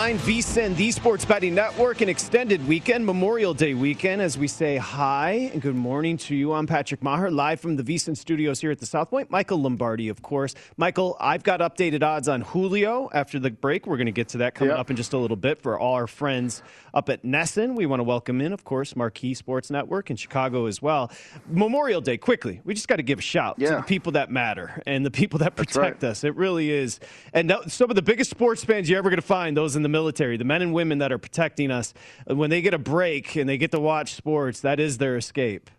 Lombardi Line, VSIN, the Sports Betting Network, an extended weekend, Memorial Day weekend, as we say hi and good morning to you. I'm Patrick Meagher, live from the VSIN studios here at the South Point. Michael Lombardi, of course. Michael, I've got updated odds on Julio after the break. We're going to get to that coming Yep. up in just a little bit for all our friends up at NESN. We want to welcome in, of course, Marquee Sports Network in Chicago as well. Memorial Day, quickly, we just got to give a shout to the people that matter and the people that protect right. us. It really is. And some of the biggest sports fans you're ever going to find, those in the military, the men and women that are protecting us, when they get a break and they get to watch sports, that is their escape.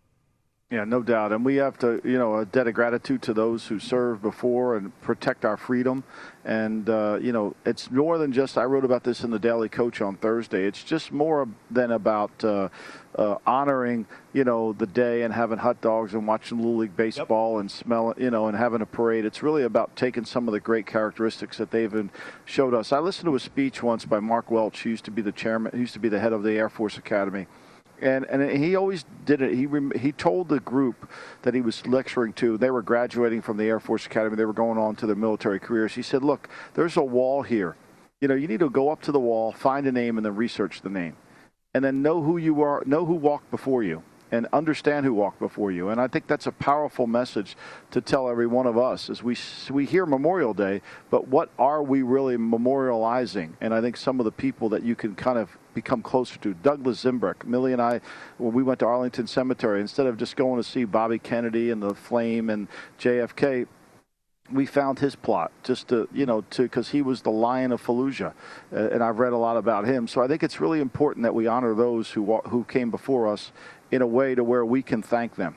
Yeah, no doubt. And we have to, you know, a debt of gratitude to those who served before and protect our freedom. And, uh, you know, it's more than just, I wrote about this in the Daily Coach on Thursday. It's just more than about uh, uh, honoring, you know, the day and having hot dogs and watching Little League Baseball and smelling, you know, and having a parade. It's really about taking some of the great characteristics that they've showed us. I listened to a speech once by Mark Welsh, who used to be the chairman, who used to be the head of the Air Force Academy and and he always did it. He rem- he told the group that he was lecturing to. They were graduating from the Air Force Academy. They were going on to their military careers. He said, "Look, there's a wall here. You know, you need to go up to the wall, find a name, and then research the name, and then know who you are, know who walked before you." And understand who walked before you, and I think that's a powerful message to tell every one of us as we we hear Memorial Day, but what are we really memorializing? And I think some of the people that you can kind of become closer to. Douglas Zembiec, Millie and I, when we went to Arlington Cemetery, instead of just going to see Bobby Kennedy and the Flame and JFK, we found his plot just to you know to because he was the lion of Fallujah, uh, and I've read a lot about him. So I think it's really important that we honor those who who came before us in a way to where we can thank them.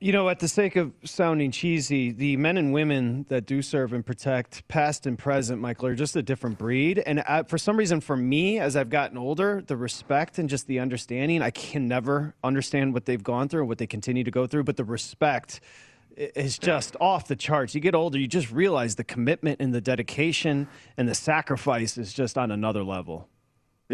You know, at the sake of sounding cheesy, the men and women that do serve and protect, past and present, Michael, are just a different breed. And uh, for some reason, for me, as I've gotten older, the respect and just the understanding, I can never understand what they've gone through and what they continue to go through, but the respect is just off the charts. You get older, you just realize the commitment and the dedication and the sacrifice is just on another level.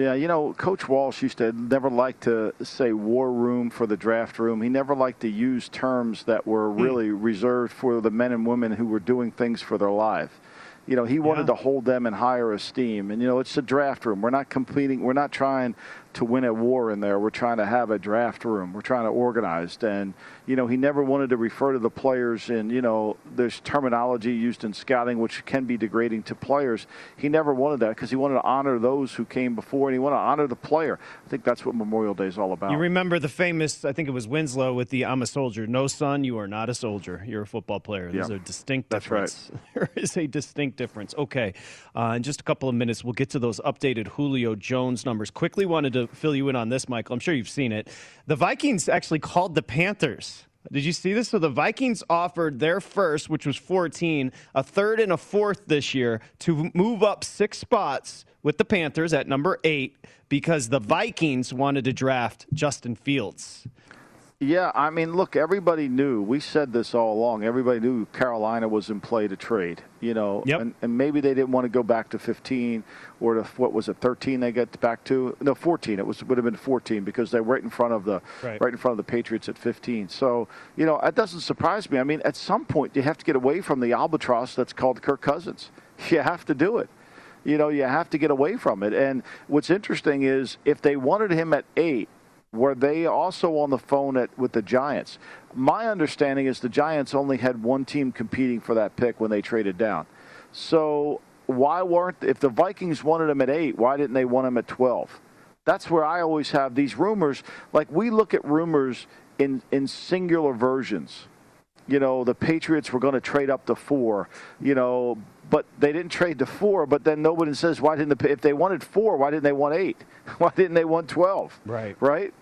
Yeah, you know, Coach Walsh used to never like to say war room for the draft room. He never liked to use terms that were hmm. really reserved for the men and women who were doing things for their life. You know, he wanted to hold them in higher esteem. And, you know, it's the draft room. We're not competing, we're not trying to win a war in there. We're trying to have a draft room. We're trying to organize. And, you know, he never wanted to refer to the players in, you know, there's terminology used in scouting which can be degrading to players. He never wanted that because he wanted to honor those who came before and he wanted to honor the player. I think that's what Memorial Day is all about. You remember the famous, I think it was Winslow with the I'm a soldier. No, son, you are not a soldier. You're a football player. There's yeah. a distinct difference. that's. Right. there is a distinct difference. Okay. Uh, in just a couple of minutes, we'll get to those updated Julio Jones numbers. Quickly wanted to fill you in on this, Michael. I'm sure you've seen it. The Vikings actually called the Panthers. Did you see this? So the Vikings offered their first, which was 14, a third and a fourth this year to move up six spots with the Panthers at number eight because the Vikings wanted to draft Justin Fields. Yeah, I mean, look, everybody knew. We said this all along. Everybody knew Carolina was in play to trade. You know, yep. and, and maybe they didn't want to go back to 15 or to what was it, 13? They got back to no 14. It was would have been 14 because they were right in front of the right. right in front of the Patriots at 15. So you know, that doesn't surprise me. I mean, at some point you have to get away from the albatross that's called Kirk Cousins. You have to do it you know, you have to get away from it. And what's interesting is if they wanted him at eight, were they also on the phone at, with the Giants? My understanding is the Giants only had one team competing for that pick when they traded down. So why weren't if the Vikings wanted him at eight? Why didn't they want him at twelve? That's where I always have these rumors. Like we look at rumors in in singular versions. You know, the Patriots were going to trade up to four. You know, but they didn't trade to four. But then nobody says why didn't the, if they wanted four, why didn't they want eight? Why didn't they want twelve? Right. Right.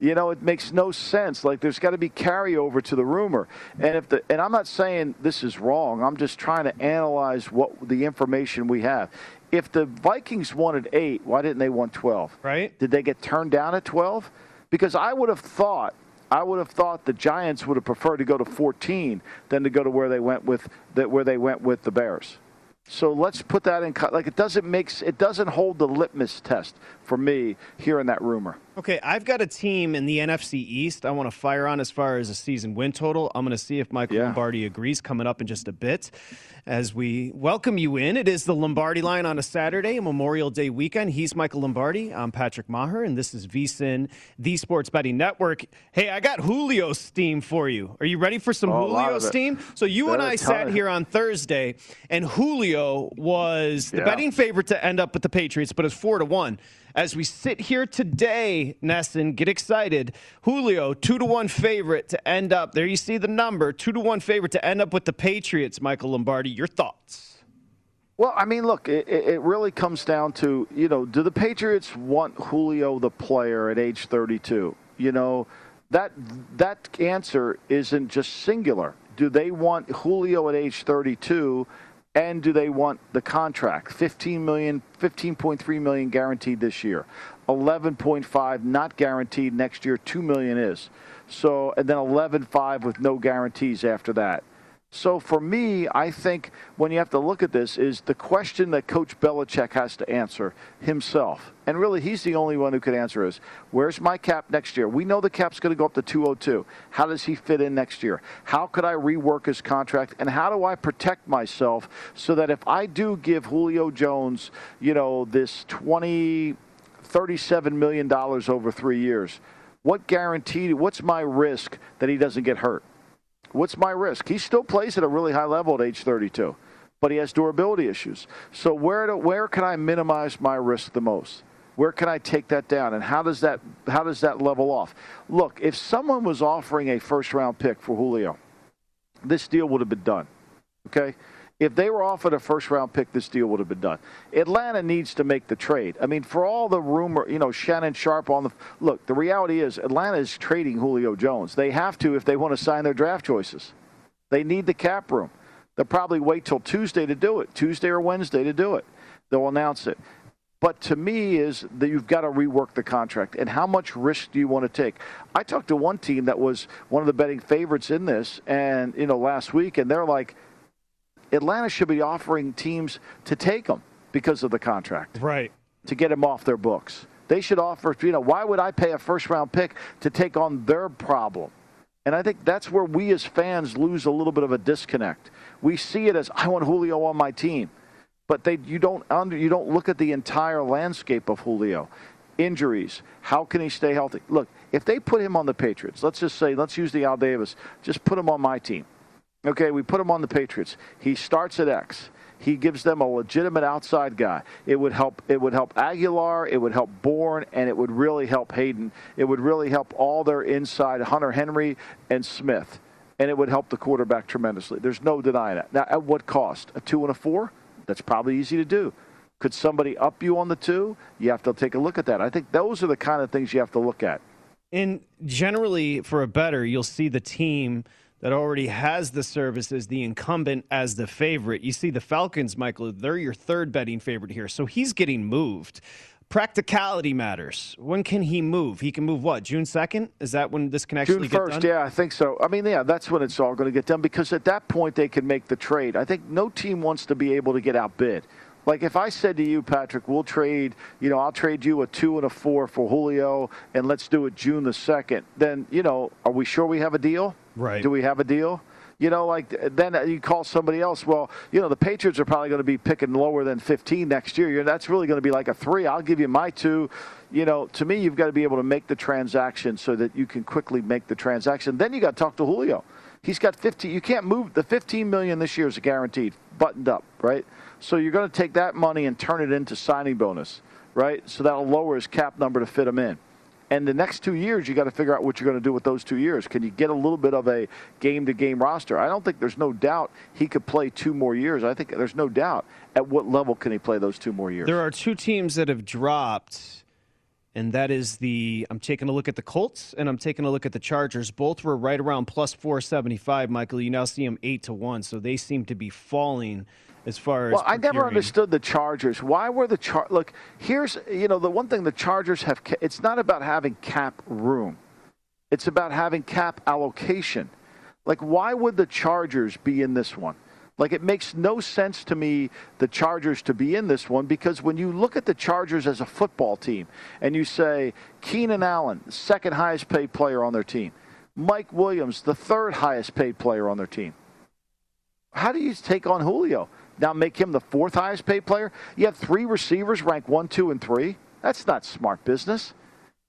You know, it makes no sense. Like there's got to be carryover to the rumor. And if the and I'm not saying this is wrong. I'm just trying to analyze what the information we have. If the Vikings wanted 8, why didn't they want 12? Right? Did they get turned down at 12? Because I would have thought I would have thought the Giants would have preferred to go to 14 than to go to where they went with that where they went with the Bears. So let's put that in like it doesn't make it doesn't hold the litmus test for me here in that rumor. Okay, I've got a team in the NFC East I want to fire on as far as a season win total. I'm going to see if Michael yeah. Lombardi agrees coming up in just a bit as we welcome you in. It is the Lombardi line on a Saturday, Memorial Day weekend. He's Michael Lombardi. I'm Patrick Meagher, and this is VSIN, the Sports Betting Network. Hey, I got Julio steam for you. Are you ready for some oh, Julio steam? So you and I sat here on Thursday, and Julio was the yeah. betting favorite to end up with the Patriots, but it's four to one. As we sit here today, NESN, get excited. Julio, two to one favorite to end up. There you see the number, two to one favorite to end up with the Patriots. Michael Lombardi, your thoughts? Well, I mean, look, it, it really comes down to you know, do the Patriots want Julio the player at age 32? You know, that that answer isn't just singular. Do they want Julio at age 32? And do they want the contract? 15 million 15.3 million guaranteed this year. 11.5 not guaranteed next year 2 million is. So and then 11.5 with no guarantees after that so for me, I think when you have to look at this is the question that Coach Belichick has to answer himself. And really, he's the only one who could answer is, where's my cap next year? We know the cap's going to go up to 202. How does he fit in next year? How could I rework his contract? And how do I protect myself so that if I do give Julio Jones, you know, this 20, 37 million dollars over three years, what guarantee, what's my risk that he doesn't get hurt? What's my risk? He still plays at a really high level at age 32, but he has durability issues. So where where can I minimize my risk the most? Where can I take that down, and how does that how does that level off? Look, if someone was offering a first round pick for Julio, this deal would have been done. Okay, if they were offered a first round pick, this deal would have been done. Atlanta needs to make the trade. I mean, for all the rumor, you know, Shannon Sharpe on the look, the reality is Atlanta is trading Julio Jones. They have to if they want to sign their draft choices. They need the cap room. They'll probably wait till Tuesday to do it, Tuesday or Wednesday to do it. They'll announce it. But to me, is that you've got to rework the contract. And how much risk do you want to take? I talked to one team that was one of the betting favorites in this, and you know, last week, and they're like Atlanta should be offering teams to take him because of the contract. Right. To get him off their books. They should offer, you know, why would I pay a first round pick to take on their problem? And I think that's where we as fans lose a little bit of a disconnect. We see it as I want Julio on my team, but they you don't under you don't look at the entire landscape of Julio. injuries. How can he stay healthy? Look, if they put him on the Patriots, let's just say, let's use the Al Davis, just put him on my team. Okay, we put him on the Patriots. He starts at X. He gives them a legitimate outside guy. It would help. It would help Agholor. It would help Bourne, and it would really help Hayden. It would really help all their inside Hunter Henry and Smith, and it would help the quarterback tremendously. There's no denying that. Now, at what cost? A two and a four? That's probably easy to do. Could somebody up you on the two? You have to take a look at that. I think those are the kind of things you have to look at. And generally, for a better, you'll see the team that already has the services, the incumbent as the favorite. You see the Falcons, Michael, they're your third betting favorite here. So he's getting moved. Practicality matters. When can he move? He can move what? June 2nd? Is that when this can actually June 1st, yeah, I think so. I mean, yeah, that's when it's all going to get done because at that point they can make the trade. I think no team wants to be able to get outbid. Like if I said to you, Patrick, we'll trade, you know, I'll trade you a two and a four for Julio, and let's do it June the second. Then you know, are we sure we have a deal? Right. Do we have a deal? You know, like then you call somebody else. Well, you know, the Patriots are probably going to be picking lower than 15 next year. That's really going to be like a three. I'll give you my two. You know, to me, you've got to be able to make the transaction so that you can quickly make the transaction. Then you got to talk to Julio. He's got 15. You can't move the 15 million this year is guaranteed, buttoned up, right? So you're going to take that money and turn it into signing bonus, right? So that'll lower his cap number to fit him in. And the next two years, you got to figure out what you're going to do with those two years. Can you get a little bit of a game to game roster? I don't think there's no doubt he could play two more years. I think there's no doubt at what level can he play those two more years. There are two teams that have dropped, and that is the. I'm taking a look at the Colts and I'm taking a look at the Chargers. Both were right around plus 475, Michael. You now see them 8 to 1, so they seem to be falling as far as well, I never understood the Chargers. Why were the Char? Look, here's you know the one thing the Chargers have. It's not about having cap room. It's about having cap allocation. Like, why would the Chargers be in this one? Like, it makes no sense to me, the Chargers, to be in this one because when you look at the Chargers as a football team and you say Keenan Allen, second highest paid player on their team, Mike Williams, the third highest paid player on their team, how do you take on Julio? Now make him the fourth highest paid player. You have three receivers ranked one, two, and three. That's not smart business.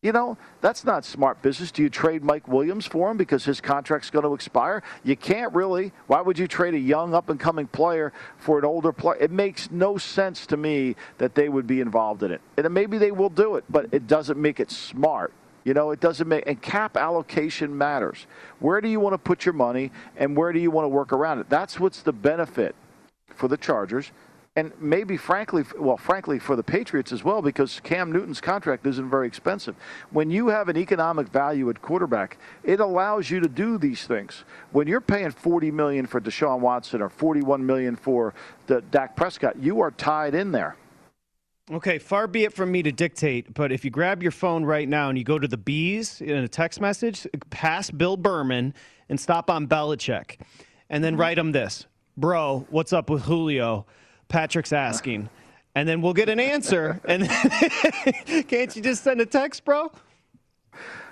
You know, that's not smart business. Do you trade Mike Williams for him because his contract's going to expire? You can't really. Why would you trade a young up and coming player for an older player? It makes no sense to me that they would be involved in it. And maybe they will do it, but it doesn't make it smart. You know, it doesn't make, and cap allocation matters. Where do you want to put your money and where do you want to work around it? That's what's the benefit for the Chargers, and maybe, frankly, well, frankly, for the Patriots as well, because Cam Newton's contract isn't very expensive. When you have an economic value at quarterback, it allows you to do these things. When you're paying 40 million for Deshaun Watson or 41 million for the Dak Prescott, you are tied in there. Okay, far be it from me to dictate, but if you grab your phone right now and you go to the bees in a text message, pass Bill Berman and stop on Belichick, and then mm-hmm. write him this bro, what's up with Julio? Patrick's asking. And then we'll get an answer. and can't you just send a text, bro?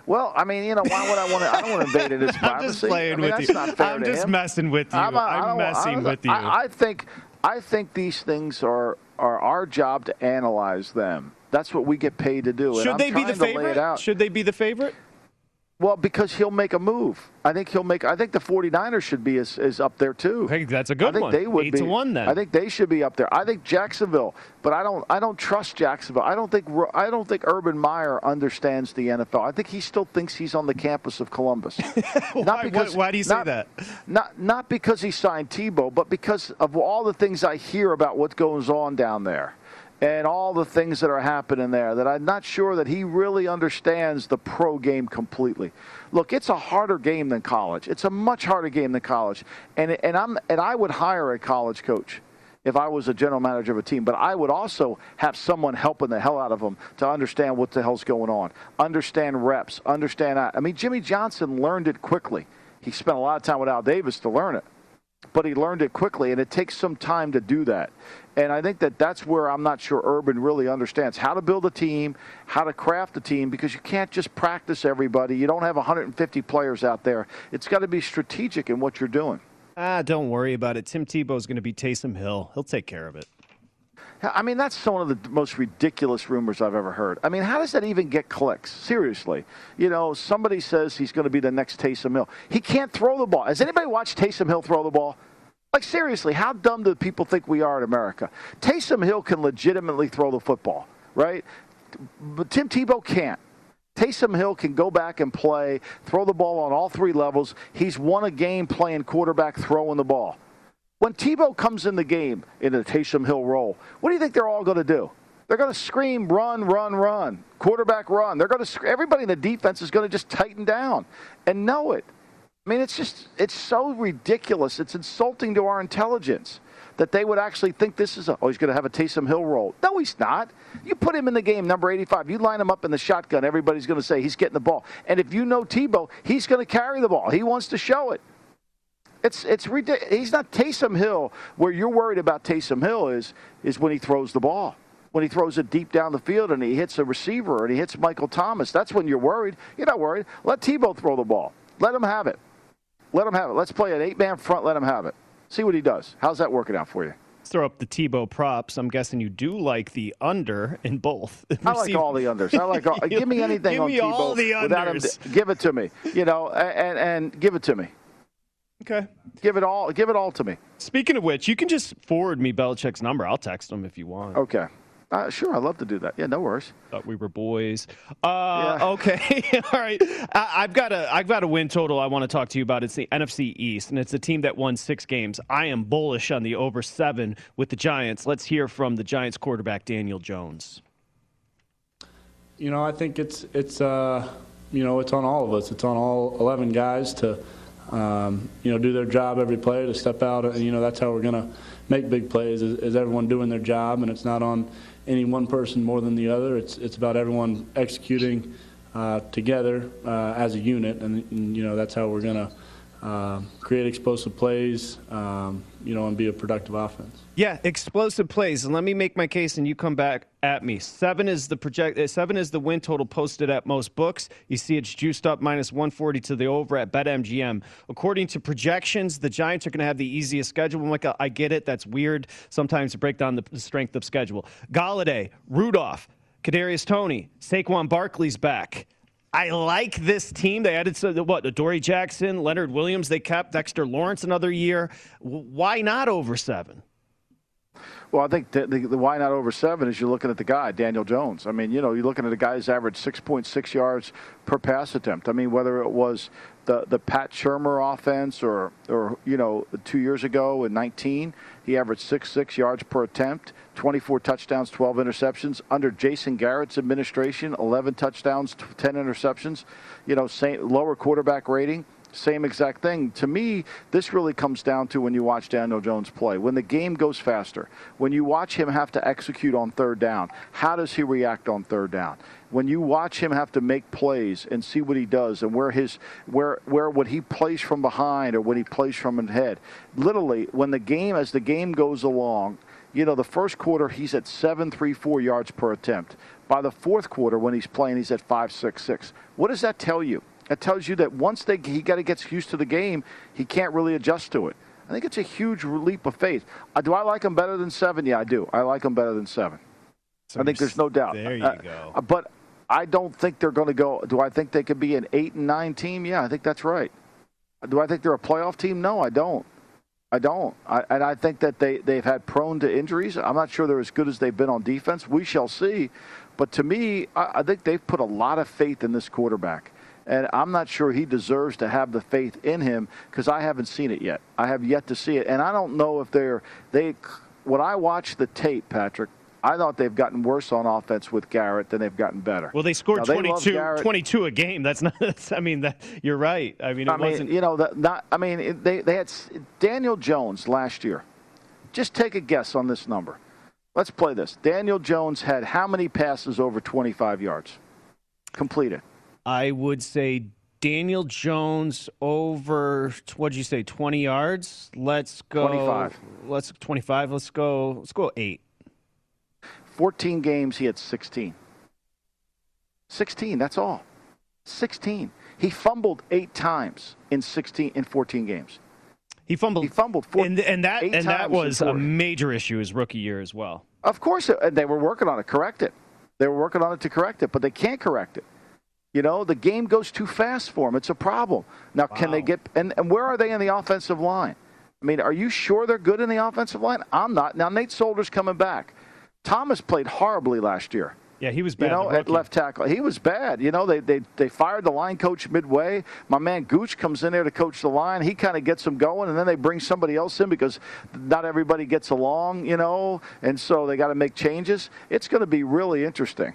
Well, I mean, you know, why would I want to? I don't want to invade his privacy. I'm just playing I mean, with you. I'm just him. messing with you. I'm, I'm messing with you. I, I, think, I think these things are are our job to analyze them. That's what we get paid to do. Should they be the favorite? Should they be the favorite? Well, because he'll make a move. I think he'll make. I think the 49ers should be is, is up there too. Hey, that's a good I think one. They would Eight be. to one then. I think they should be up there. I think Jacksonville, but I don't. I don't trust Jacksonville. I don't think. I don't think Urban Meyer understands the NFL. I think he still thinks he's on the campus of Columbus. why, not because, why, why do you say not, that? Not not because he signed Tebow, but because of all the things I hear about what goes on down there and all the things that are happening there that I'm not sure that he really understands the pro game completely. Look, it's a harder game than college. It's a much harder game than college. And and I'm and I would hire a college coach if I was a general manager of a team, but I would also have someone helping the hell out of them to understand what the hell's going on, understand reps, understand. I mean, Jimmy Johnson learned it quickly. He spent a lot of time with Al Davis to learn it but he learned it quickly, and it takes some time to do that. And I think that that's where I'm not sure Urban really understands how to build a team, how to craft a team, because you can't just practice everybody. You don't have 150 players out there. It's got to be strategic in what you're doing. Ah, don't worry about it. Tim Tebow is going to be Taysom Hill. He'll take care of it. I mean, that's one of the most ridiculous rumors I've ever heard. I mean, how does that even get clicks? Seriously. You know, somebody says he's going to be the next Taysom Hill. He can't throw the ball. Has anybody watched Taysom Hill throw the ball? Like, seriously, how dumb do people think we are in America? Taysom Hill can legitimately throw the football, right? But Tim Tebow can't. Taysom Hill can go back and play, throw the ball on all three levels. He's won a game playing quarterback, throwing the ball. When Tebow comes in the game in the Taysom Hill role, what do you think they're all going to do? They're going to scream, run, run, run, quarterback run. They're going to everybody in the defense is going to just tighten down and know it. I mean, it's just it's so ridiculous. It's insulting to our intelligence that they would actually think this is a, oh he's going to have a Taysom Hill role. No, he's not. You put him in the game, number 85. You line him up in the shotgun. Everybody's going to say he's getting the ball. And if you know Tebow, he's going to carry the ball. He wants to show it. It's it's ridiculous. He's not Taysom Hill. Where you're worried about Taysom Hill is is when he throws the ball. When he throws it deep down the field and he hits a receiver and he hits Michael Thomas, that's when you're worried. You're not worried. Let Tebow throw the ball. Let him have it. Let him have it. Let's play an eight-man front. Let him have it. See what he does. How's that working out for you? Let's throw up the Tebow props. I'm guessing you do like the under in both. I like all the unders. I like all. give me anything give on me Tebow all the without him. unders. Give it to me. You know, and and give it to me. Okay. Give it all. Give it all to me. Speaking of which, you can just forward me Belichick's number. I'll text him if you want. Okay. Uh, sure, I'd love to do that. Yeah, no worries. Thought we were boys. Uh, yeah. Okay, all right. I, have got a I've got a win total I want to talk to you about. It's the NFC East, and it's a team that won six games. I am bullish on the over seven with the Giants. Let's hear from the Giants quarterback Daniel Jones. You know, I think it's it's uh, you know it's on all of us. It's on all eleven guys to um, you know do their job every play to step out. And you know that's how we're gonna make big plays. Is, is everyone doing their job, and it's not on any one person more than the other. It's it's about everyone executing uh, together uh, as a unit, and, and, you know that's how we're going to uh, create explosive plays, um, you know, and be a productive offense. Yeah, explosive plays. And let me make my case, and you come back at me. Seven is the project. Uh, seven is the win total posted at most books. You see, it's juiced up minus 140 to the over at BetMGM. According to projections, the Giants are going to have the easiest schedule. Like, I get it. That's weird sometimes to break down the strength of schedule. Golladay, Rudolph, Kadarius Toney, Saquon Barkley's back. I like this team. They added what Adoree Jackson, Leonard Williams. They kept Dexter Lawrence another year. Why not over seven? Well, I think the, the, the, why not over seven is you're looking at the guy, Daniel Jones. I mean, you know, you're looking at a guy who's averaged 6.6 yards per pass attempt. I mean, whether it was the, the Pat Shurmur offense or, or, you know, two years ago in 19, he averaged 6.6 yards per attempt. 24 touchdowns, 12 interceptions. Under Jason Garrett's administration, 11 touchdowns, 10 interceptions. You know, same, lower quarterback rating same exact thing. To me, this really comes down to when you watch Daniel Jones play. When the game goes faster, when you watch him have to execute on third down, how does he react on third down? When you watch him have to make plays and see what he does and where his where where when he plays from behind or when he plays from ahead, literally when the game as the game goes along, you know, the first quarter he's at seven three four yards per attempt. By the fourth quarter, when he's playing, he's at five six six. What does that tell you? That tells you that once they he got to get used to the game, he can't really adjust to it. I think it's a huge leap of faith. Uh, do I like him better than seven? Yeah, I do. I like him better than seven. So I think there's no doubt. There you uh, go. Uh, but I don't think they're going to go. Do I think they could be an eight and nine team? Yeah, I think that's right. Do I think they're a playoff team? No, I don't. I don't. I, and I think that they, they've had prone to injuries. I'm not sure they're as good as they've been on defense. We shall see. But to me, I, I think they've put a lot of faith in this quarterback. And I'm not sure he deserves to have the faith in him because I haven't seen it yet. I have yet to see it. And I don't know if they're, they, when I watch the tape, Patrick, I thought they've gotten worse on offense with Garrett than they've gotten better. Well, they scored now, 22, they 22 a game. That's not. That's, I mean, that, you're right. I mean, it I wasn't. you know, that not. I mean, they they had Daniel Jones last year. Just take a guess on this number. Let's play this. Daniel Jones had how many passes over 25 yards completed? I would say Daniel Jones over what'd you say, twenty yards? Let's go twenty five. Let's twenty five. Let's go let's go eight. Fourteen games he had sixteen. Sixteen, that's all. Sixteen. He fumbled eight times in sixteen in fourteen games. He fumbled. He fumbled four, and, and that and that was a major issue his rookie year as well. Of course, and they were working on it. Correct it. They were working on it to correct it, but they can't correct it. You know, the game goes too fast for them. It's a problem. Now, wow. can they get and, and where are they in the offensive line? I mean, are you sure they're good in the offensive line? I'm not. Now, Nate Solder's coming back. Thomas played horribly last year. Yeah, he was bad. You know, at left tackle, he was bad. You know, they, they they fired the line coach midway. My man Gooch comes in there to coach the line. He kind of gets them going, and then they bring somebody else in because not everybody gets along. You know, and so they got to make changes. It's going to be really interesting.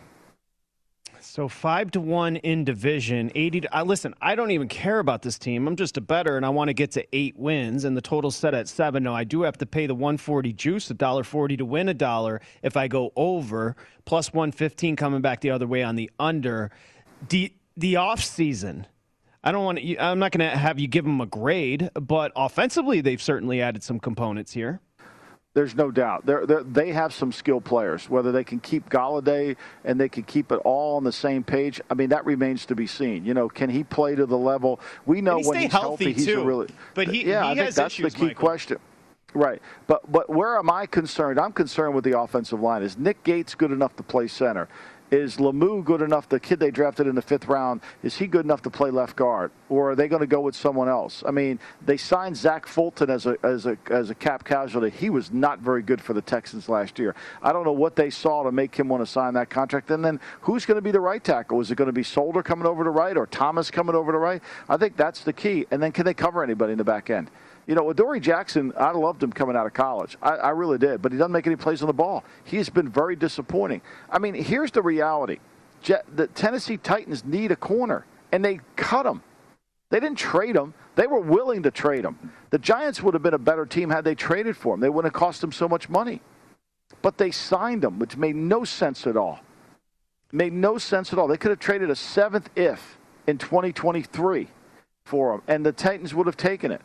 So five to one in division, eighty. To, uh, listen, I don't even care about this team. I'm just a better, and I want to get to eight wins, and the total set at seven. No, I do have to pay the 140 juice, a dollar forty to win a dollar if I go over, plus 115 coming back the other way on the under. The the off season. I don't want to. I'm not going to have you give them a grade, but offensively, they've certainly added some components here. There's no doubt. They're, they're, they have some skilled players. Whether they can keep Golladay and they can keep it all on the same page, I mean, that remains to be seen. You know, can he play to the level? We know when he's healthy, healthy he's too. a really. But he, yeah, he I think that's issues, the key Michael. question. Right, but but where am I concerned? I'm concerned with the offensive line. Is Nick Gates good enough to play center? Is Lemieux good enough? The kid they drafted in the fifth round is he good enough to play left guard, or are they going to go with someone else? I mean, they signed Zach Fulton as a as a as a cap casualty. He was not very good for the Texans last year. I don't know what they saw to make him want to sign that contract. And then who's going to be the right tackle? Is it going to be Solder coming over to right or Thomas coming over to right? I think that's the key. And then can they cover anybody in the back end? You know, Adoree Jackson, I loved him coming out of college. I, I really did, but he doesn't make any plays on the ball. He's been very disappointing. I mean, here's the reality the Tennessee Titans need a corner, and they cut him. They didn't trade him. They were willing to trade him. The Giants would have been a better team had they traded for him. They wouldn't have cost them so much money. But they signed him, which made no sense at all. Made no sense at all. They could have traded a seventh if in 2023 for him, and the Titans would have taken it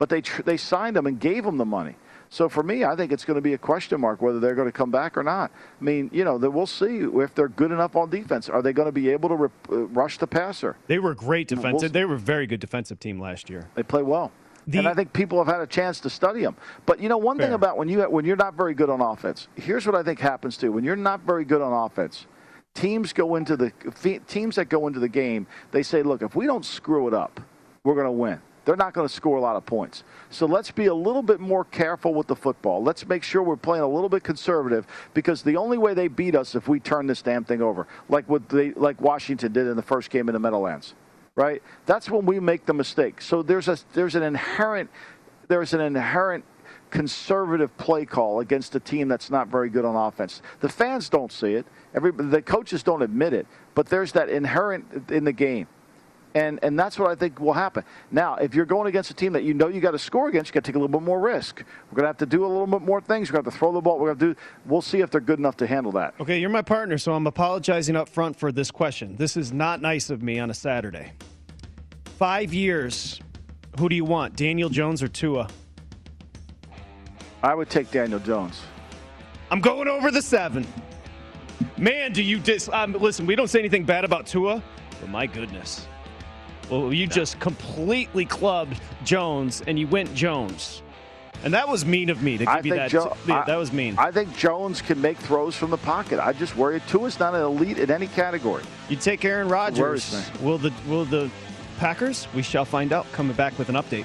but they tr- they signed him and gave him the money. So for me, I think it's going to be a question mark whether they're going to come back or not. I mean, you know, we'll see if they're good enough on defense. Are they going to be able to re- uh, rush the passer? They were great defensive. We'll they were a very good defensive team last year. They play well. The, and I think people have had a chance to study them. But you know, one fair. thing about when you when you're not very good on offense, here's what I think happens too. When you're not very good on offense, teams go into the teams that go into the game. They say, "Look, if we don't screw it up, we're going to win." They're not going to score a lot of points. So let's be a little bit more careful with the football. Let's make sure we're playing a little bit conservative because the only way they beat us if we turn this damn thing over, like what they like Washington did in the first game in the Meadowlands, right? That's when we make the mistake. So there's a there's an inherent there's an inherent conservative play call against a team that's not very good on offense. The fans don't see it. Every, the coaches don't admit it, but there's that inherent in the game. And, and that's what I think will happen. Now, if you're going against a team that you know you got to score against, you got to take a little bit more risk. We're going to have to do a little bit more things. We're going to have to throw the ball. We're going to do. We'll see if they're good enough to handle that. Okay, you're my partner, so I'm apologizing up front for this question. This is not nice of me on a Saturday. Five years. Who do you want, Daniel Jones or Tua? I would take Daniel Jones. I'm going over the seven. Man, do you dis? Um, listen, we don't say anything bad about Tua, but my goodness. Well, you just completely clubbed Jones and you went Jones. And that was mean of me to give I you that. Jo- that was mean. I think Jones can make throws from the pocket. I just worry Tua's not an elite in any category. You take Aaron Rodgers. Will the will the Packers? We shall find out. Coming back with an update.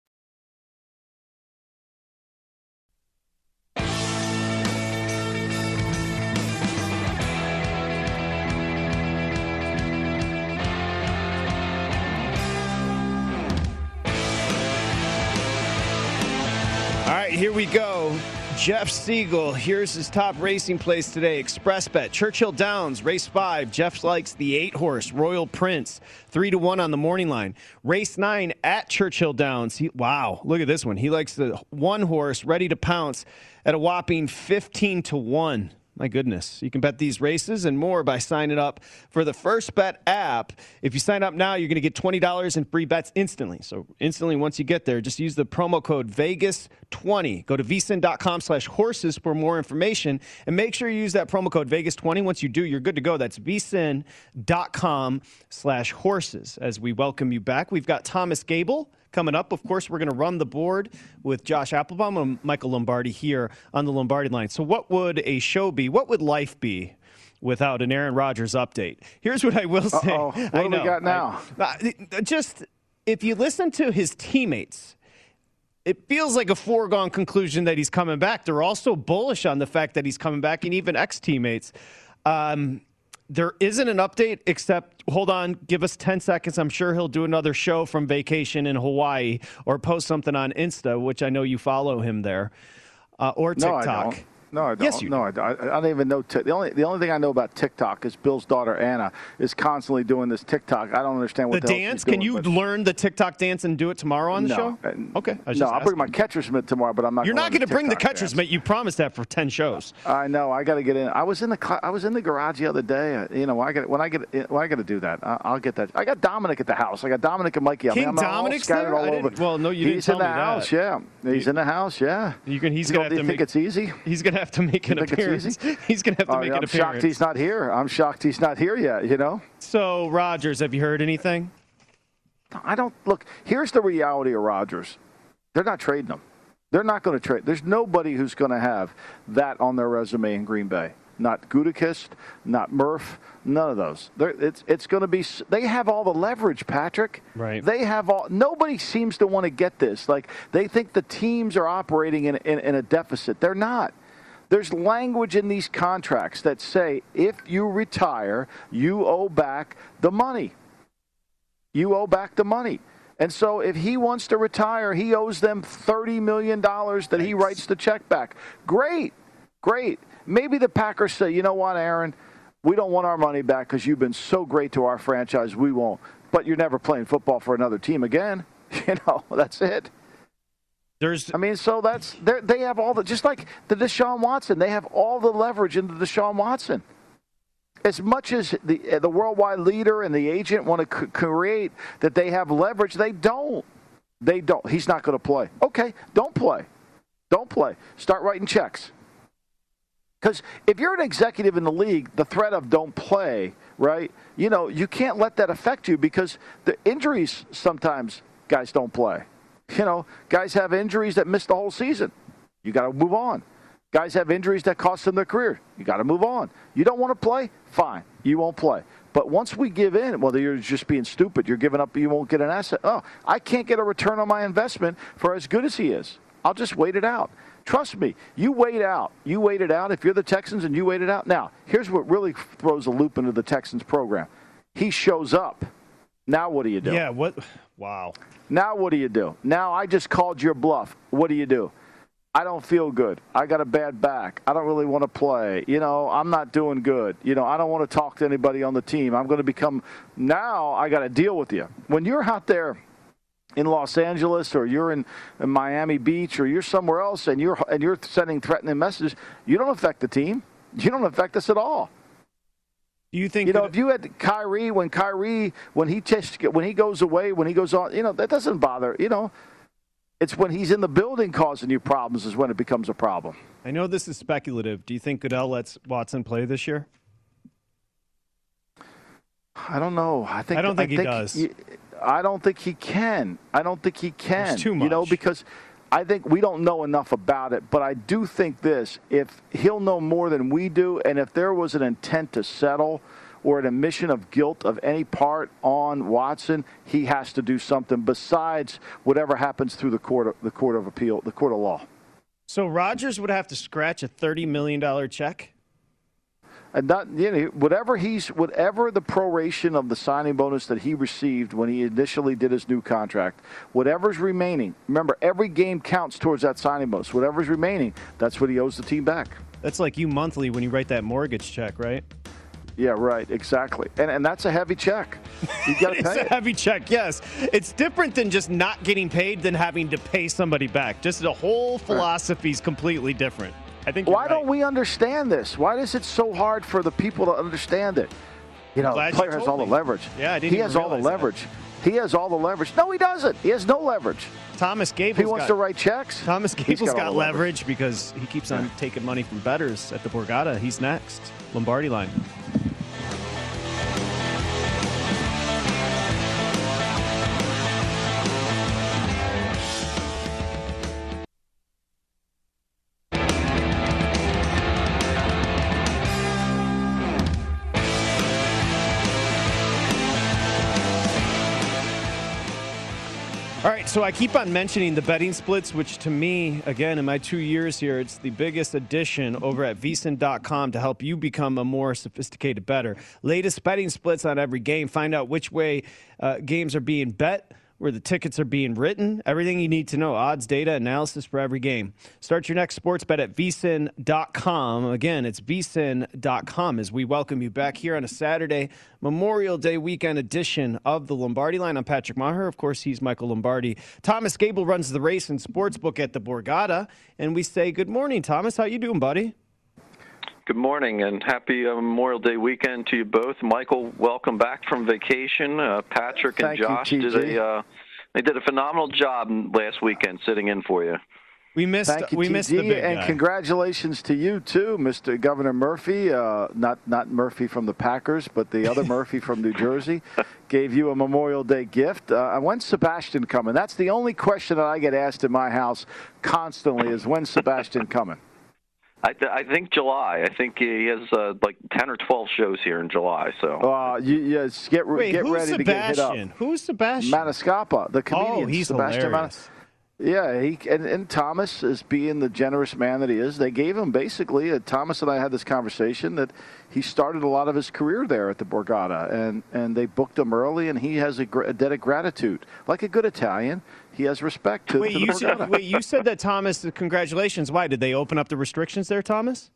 Here we go. Jeff Siegel, here's his top racing place today. XpressBet, Churchill Downs, race five. Jeff likes the eight horse, Royal Prince, three to one on the morning line. Race nine at Churchill Downs. He, wow, look at this one. He likes the one horse, ready to pounce at a whopping 15 to one. My goodness. You can bet these races and more by signing up for the First Bet app. If you sign up now, you're going to get $20 in free bets instantly. So instantly, once you get there, just use the promo code VEGAS20. Go to vsin.com slash horses for more information. And make sure you use that promo code VEGAS20. Once you do, you're good to go. That's vsin.com slash horses. As we welcome you back, we've got Thomas Gable coming up. Of course, we're going to run the board with Josh Appelbaum and Michael Lombardi here on the Lombardi line. So, what would a show be? What would life be? Without an Aaron Rodgers update. Here's what I will say. Uh-oh. What I know, we got now? I, just if you listen to his teammates, it feels like a foregone conclusion that he's coming back. They're also bullish on the fact that he's coming back, and even ex teammates. Um, there isn't an update except hold on give us 10 seconds. I'm sure he'll do another show from vacation in hawaii or post something on insta which i know you follow him there uh, or tiktok. no, no, I don't. Yes, you no, I do. I, I, don't even know. T- the only the only thing I know about TikTok is Bill's daughter Anna is constantly doing this TikTok. I don't understand what the, the dance. Can you learn the TikTok dance and do it tomorrow on the no, show? Okay. No, I'll bring my catcher's mitt tomorrow, but I'm not. You're not going to bring the catcher's mitt. You promised that for ten shows. I know. I got to get in. I was in the I was in the garage the other day. Uh, you know, I got when I get when I got to do that. I, will get that. I got Dominic at the house. I got Dominic and Mikey. I King mean, Dominic's there. All over. Well, no, you he's didn't tell me that. He's in the house. Yeah, he's in the house. Yeah. You can. He's going to think it's easy. He's going to have to make an appearance. He's going to have to uh, make I'm an appearance. I'm shocked he's not here. I'm shocked he's not here yet. You know. So Rodgers, have you heard anything? I don't look. Here's the reality of Rodgers. They're not trading him. They're not going to trade. There's nobody who's going to have that on their resume in Green Bay not Gutekunst, not Murph, none of those. They're, it's it's going to be. They have all the leverage, Patrick. Right. They have all. Nobody seems to want to get this. Like they think the teams are operating in, in, in a deficit. They're not. There's language in these contracts that say if you retire, you owe back the money. You owe back the money. And so if he wants to retire, he owes them $30 million that he writes the check back. Great. Great. Maybe the Packers say, you know what, Aaron, we don't want our money back because you've been so great to our franchise. We won't. But you're never playing football for another team again. You know, that's it. There's, I mean, so that's they have all the just like the Deshaun Watson. They have all the leverage into Deshaun Watson. As much as the uh, the worldwide leader and the agent want to c- create that they have leverage, they don't. They don't. He's not going to play. Okay, don't play. Don't play. Start writing checks. Because if you're an executive in the league, the threat of don't play, right? You know, you can't let that affect you because the injuries sometimes guys don't play. You know, guys have injuries that miss the whole season. You got to move on. Guys have injuries that cost them their career. You got to move on. You don't want to play? Fine. You won't play. But once we give in, whether you're just being stupid. You're giving up. You won't get an asset. Oh, I can't get a return on my investment for as good as he is. I'll just wait it out. Trust me, you wait out. You wait it out. If you're the Texans and you wait it out. Now, here's what really throws a loop into the Texans program. He shows up. Now what do you do? Yeah, what? Wow. Now what do you do? Now I just called your bluff. What do you do? I don't feel good. I got a bad back. I don't really want to play. You know, I'm not doing good. You know, I don't want to talk to anybody on the team. I'm going to become now I got to deal with you. When you're out there in Los Angeles or you're in, in Miami Beach or you're somewhere else and you're and you're sending threatening messages, you don't affect the team. You don't affect us at all. Do you think you know if you had Kyrie when Kyrie when he when he goes away when he goes on you know that doesn't bother you know it's when he's in the building causing you problems is when it becomes a problem. I know this is speculative. Do you think Goodell lets Watson play this year? I don't know. I think I don't think I he does. He, I don't think he can. I don't think he can. It's too much. You know because I think we don't know enough about it, but I do think this: if he'll know more than we do, and if there was an intent to settle or an admission of guilt of any part on Watson, he has to do something besides whatever happens through the court of, the court of appeal, the court of law. So Rogers would have to scratch a thirty million dollar check. And not you know, whatever he's whatever the proration of the signing bonus that he received when he initially did his new contract, whatever's remaining. Remember, every game counts towards that signing bonus. Whatever's remaining, that's what he owes the team back. That's like you monthly when you write that mortgage check, right? Yeah, right, exactly. And and that's a heavy check. You got to it's pay a it. heavy check, yes. It's different than just not getting paid than having to pay somebody back. Just the whole philosophy is completely different. I think. Why don't we understand this? Why is it so hard for the people to understand it? You know, the player has all the leverage. Yeah, I didn't He has all the realize that. leverage. He has all the leverage. No, he doesn't. He has no leverage. Thomas Gable's he wants got, to write checks, Thomas Gable's all got, the leverage because he keeps on taking money from betters at the Borgata. He's next. Lombardi line. I keep on mentioning the betting splits, which to me, again, in my two years here, it's the biggest addition over at vsin.com to help you become a more sophisticated better. Latest betting splits on every game. Find out which way uh, games are being bet, where the tickets are being written, everything you need to know, odds, data, analysis for every game. Start your next sports bet at vsin.com. Again, it's vsin.com as we welcome you back here on a Saturday, Memorial Day weekend edition of the Lombardi line. I'm Patrick Meagher. Of course, he's Michael Lombardi. Thomas Gable runs the race and sportsbook at the Borgata. And we say, good morning, Thomas. How you doing, buddy? Good morning and happy uh, Memorial Day weekend to you both. Michael, welcome back from vacation. Uh, Patrick and Thank you, Josh did a uh, they did a phenomenal job last weekend sitting in for you. We missed Thank you, we TG, missed the big and guy. congratulations to you too, Mr. Governor Murphy. Uh, not not Murphy from the Packers, but the other Murphy from New Jersey gave you a Memorial Day gift. Uh, when's Sebastian coming? That's the only question that I get asked in my house constantly: is when's Sebastian coming? I, th- I think July. I think he has uh, like ten or twelve shows here in July. So Uh, you, yes, get re- Wait, get who's ready to get hit up. Sebastian? Who's Sebastian? Maniscalco, the comedian. oh, he's Sebastian hilarious. Yeah, he and, and Thomas is being the generous man that he is. They gave him basically. Uh, Thomas and I had this conversation that he started a lot of his career there at the Borgata, and and they booked him early, and he has a, gr- a debt of gratitude, like a good Italian. He has respect to, Wait, to the you said, wait, you said that Thomas. Congratulations. Why did they open up the restrictions there, Thomas?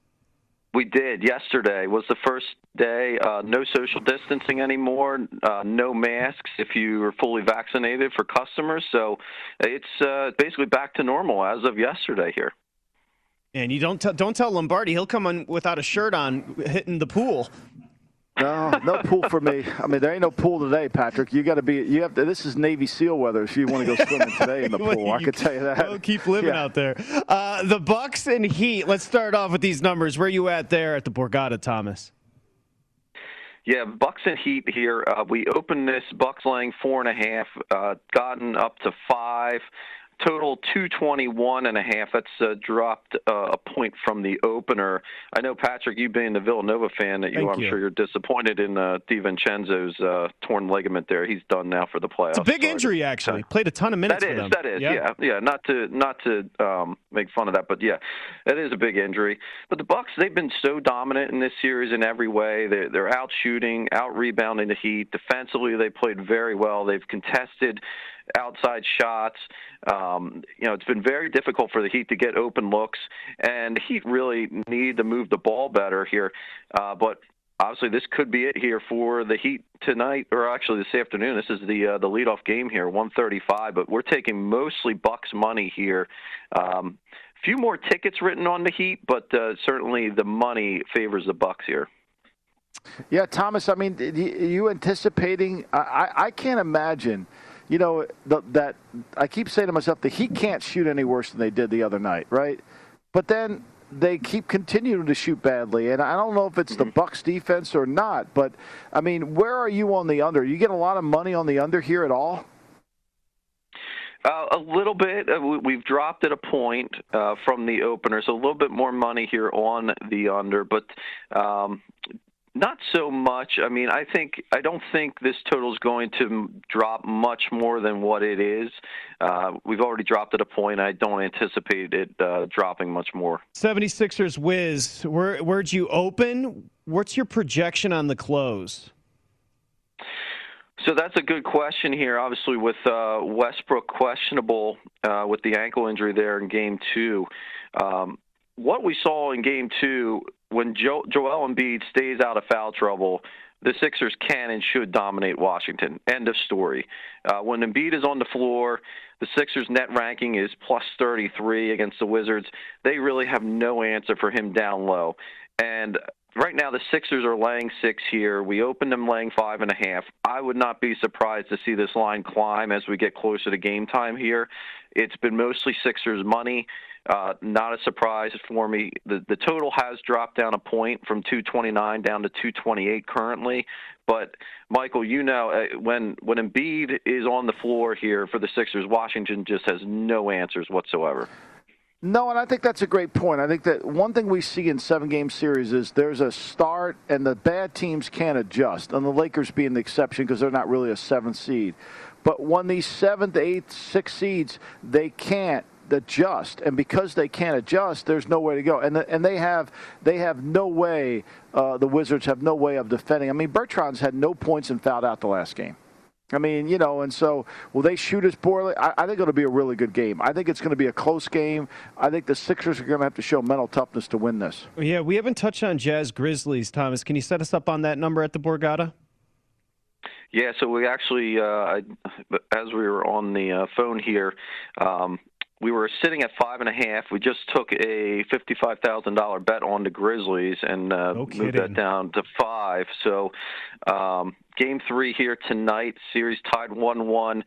We did. Yesterday was the first day. Uh, no social distancing anymore. Uh, no masks if you are fully vaccinated for customers. So it's uh, basically back to normal as of yesterday here. And you don't tell don't tell Lombardi he'll come on without a shirt on hitting the pool. No, no pool for me. I mean, there ain't no pool today, Patrick. You got to be. You have to. This is Navy SEAL weather. If you want to go swimming today in the pool, I can tell you that. We'll keep living Yeah. out there. Uh, the Bucks and Heat. Let's start off with these numbers. Where you at there at the Borgata, Thomas? Yeah, Bucks and Heat here. Uh, we opened this Bucks laying four and a half, uh, gotten up to five. Total 221 and a half. That's uh, dropped uh, a point from the opener. I know, Patrick, you being the Villanova fan, that you, Thank I'm you. sure you're disappointed in uh, DiVincenzo's uh, torn ligament there. He's done now for the playoffs. It's a big so injury, actually. Played a ton of minutes that for is, them. that is, yeah, yeah. Not to not to um, make fun of that, but yeah, that is a big injury. But the Bucks, they've been so dominant in this series in every way. They're they're out shooting, out rebounding the Heat. Defensively, they played very well. They've contested outside shots. Um, you know, it's been very difficult for the Heat to get open looks, and the Heat really need to move the ball better here. Uh, but obviously this could be it here for the Heat tonight, or actually this afternoon. This is the uh, the leadoff game here, 135. But we're taking mostly Bucks money here. Um, few more tickets written on the Heat, but uh, certainly the money favors the Bucks here. Yeah, Thomas. I mean, you anticipating? I, I can't imagine. You know the, that I keep saying to myself, that he can't shoot any worse than they did the other night, right? But then they keep continuing to shoot badly, and I don't know if it's the Bucks defense or not. But I mean, where are you on the under? You get a lot of money on the under here at all? Uh, a little bit. Uh, we- we've dropped at a point uh, from the opener, so a little bit more money here on the under, but um, not so much. I mean, I think I don't think this total is going to drop much more than what it is. Uh, we've already dropped at a point. I don't anticipate it uh, dropping much more. 76ers whiz. Where, where'd you open? What's your projection on the close? So that's a good question here. Obviously, with uh, Westbrook questionable uh, with the ankle injury there in Game Two, um, what we saw in Game Two when jo- Joel Embiid stays out of foul trouble, the Sixers can and should dominate Washington. End of story. Uh, when Embiid is on the floor, the Sixers' net ranking is plus 33 against the Wizards. They really have no answer for him down low. And right now, the Sixers are laying six here. We opened them laying five and a half. I would not be surprised to see this line climb as we get closer to game time here. It's been mostly Sixers money. Uh, not a surprise for me. The the total has dropped down a point from 229 down to 228 currently. But Michael, you know uh, when when Embiid is on the floor here for the Sixers, Washington just has no answers whatsoever. No, and I think that's a great point. I think that one thing we see in seven game series is there's a start, and the bad teams can't adjust, and the Lakers being the exception because they're not really a seventh seed. But when these seventh, eighth, sixth seeds, they can't adjust, and because they can't adjust, there's no way to go. And the, and they have they have no way. Uh, the Wizards have no way of defending. I mean, Bertans had no points and fouled out the last game. I mean, you know, and so will they shoot as poorly? I, I think it'll be a really good game. I think it's going to be a close game. I think the Sixers are going to have to show mental toughness to win this. Yeah, we haven't touched on Jazz Grizzlies, Thomas. Can you set us up on that number at the Borgata? Yeah, so we actually, uh, as we were on the uh, phone here, um, we were sitting at five and a half. We just took a fifty-five thousand dollar bet on the Grizzlies and uh, No moved that down to five. So, um, game three here tonight. Series tied one-one.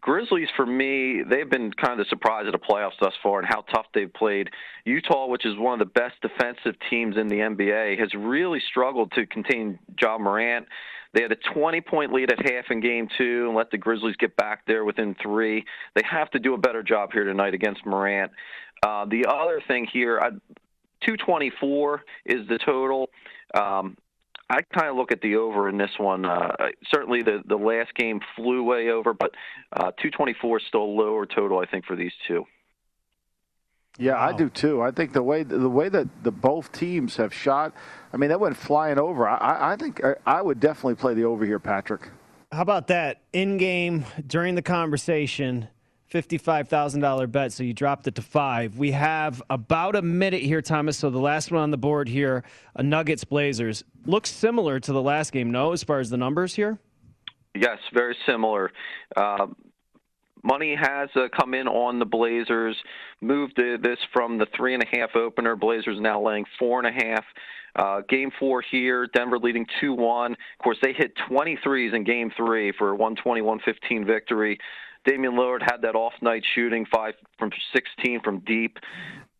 Grizzlies, for me, they've been kind of the surprise of the playoffs thus far and how tough they've played. Utah, which is one of the best defensive teams in the NBA, has really struggled to contain Ja Morant. They had a 20 point lead at half in game two and let the Grizzlies get back there within three. They have to do a better job here tonight against Morant. Uh, the other thing here, I, 224 is the total. Um, I kind of look at the over in this one. Uh, certainly, the the last game flew way over, but uh, 224 is still a lower total, I think, for these two. Yeah, I do too. I think the way the way that the both teams have shot, I mean, that went flying over. I- I, I think I, I would definitely play the over here, Patrick. How about that? In game, during the conversation, $55,000 bet, so you dropped it to five. We have about a minute here, Thomas. So the last one on the board here, a Nuggets Blazers. Looks similar to the last game, no, as far as the numbers here? Yes, very similar. Uh, money has uh, come in on the Blazers, moved this from the three and a half opener. Blazers now laying four and a half. Uh, game four here, Denver leading 2 1. Of course, they hit 23s in game three for a 120 115 victory. Damian Lillard had that off night shooting, five from 16 from deep.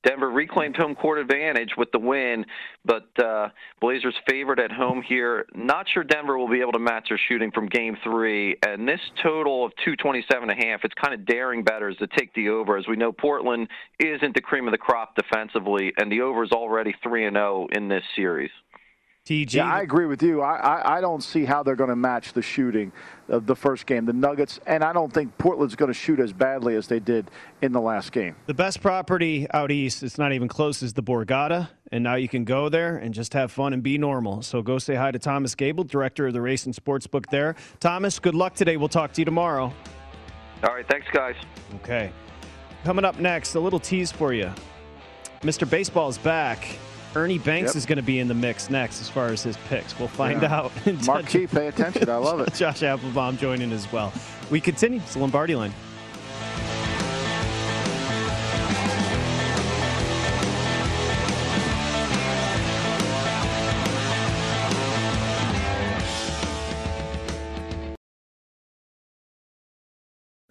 Denver reclaimed home court advantage with the win, but uh, Blazers favored at home here. Not sure Denver will be able to match their shooting from Game Three, and this total of 227 and a half. It's kind of daring betters to take the over, as we know Portland isn't the cream of the crop defensively, and the over is already three and zero oh in this series. TG. Yeah, I agree with you. I, I, I don't see how they're going to match the shooting of the first game, the Nuggets, and I don't think Portland's going to shoot as badly as they did in the last game. The best property out east, it's not even close, is the Borgata, and now you can go there and just have fun and be normal. So go say hi to Thomas Gable, director of the Race and Sportsbook there. Thomas, good luck today. We'll talk to you tomorrow. All right, thanks, guys. Okay. Coming up next, a little tease for you. Mr. Baseball is back. Ernie Banks yep. is going to be in the mix next as far as his picks. We'll find yeah. out. Marquee, pay attention. I love it. Josh Appelbaum joining as well. We continue. The Lombardi line.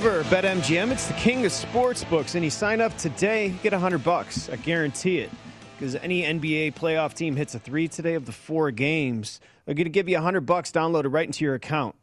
Discover BetMGM. It's the king of sports books, and you sign up today, you get 100 bucks. I guarantee it. Because any NBA playoff team hits a three today of the four games, they're going to give you 100 bucks downloaded right into your account.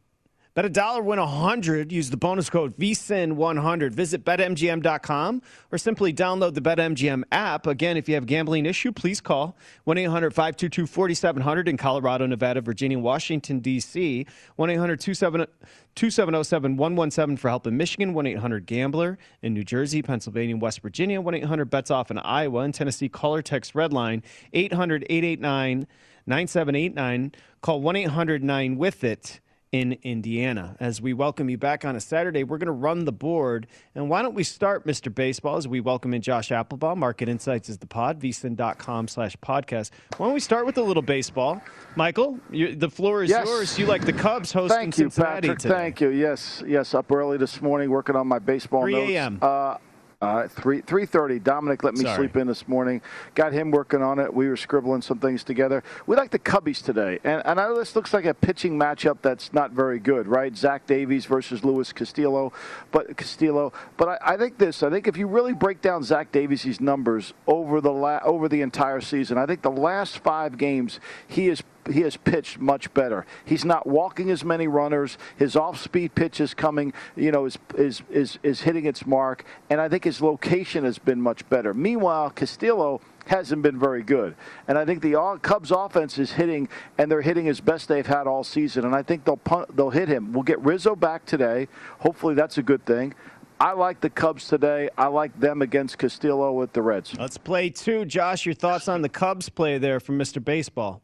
Bet a dollar, win a 100. Use the bonus code VSIN100. Visit BetMGM.com or simply download the BetMGM app. Again, if you have a gambling issue, please call 1 800 522 4700 in Colorado, Nevada, Virginia, Washington, D.C. 1 800 270 7117 for help in Michigan, 1 800 Gambler in New Jersey, Pennsylvania, West Virginia, 1 800 Bets Off in Iowa, and Tennessee. Caller text Redline 800 889 9789. Call 1 800 9 with it in Indiana. As we welcome you back on a Saturday, we're going to run the board. And why don't we start, Mr. Baseball, as we welcome in Josh Appelbaum. Market Insights is the pod, vsin.com slash podcast. Why don't we start with a little baseball? Michael, you, the floor is Yes. yours. You like the Cubs hosting Thank you, Cincinnati Patrick. today. Thank you. Yes, yes. Up early this morning, working on my baseball 3 notes. a.m.. Uh, uh, three three thirty. Dominic let me Sorry. sleep in this morning. Got him working on it. We were scribbling some things together. We like the Cubbies today, and, and I know this looks like a pitching matchup that's not very good, right? Zach Davies versus Luis Castillo, but Castillo. But I, I think this. I think if you really break down Zach Davies' numbers over the la- over the entire season, I think the last five games he is he has pitched much better. He's not walking as many runners. His off-speed pitch is coming, you know, is is is is hitting its mark, and I think his location has been much better. Meanwhile, Castillo hasn't been very good, and I think the Cubs offense is hitting, and they're hitting as best they've had all season, and I think they'll punt, they'll hit him. We'll get Rizzo back today. Hopefully, that's a good thing. I like the Cubs today. I like them against Castillo with the Reds. Let's play two. Josh, your thoughts on the Cubs play there from Mr. Baseball?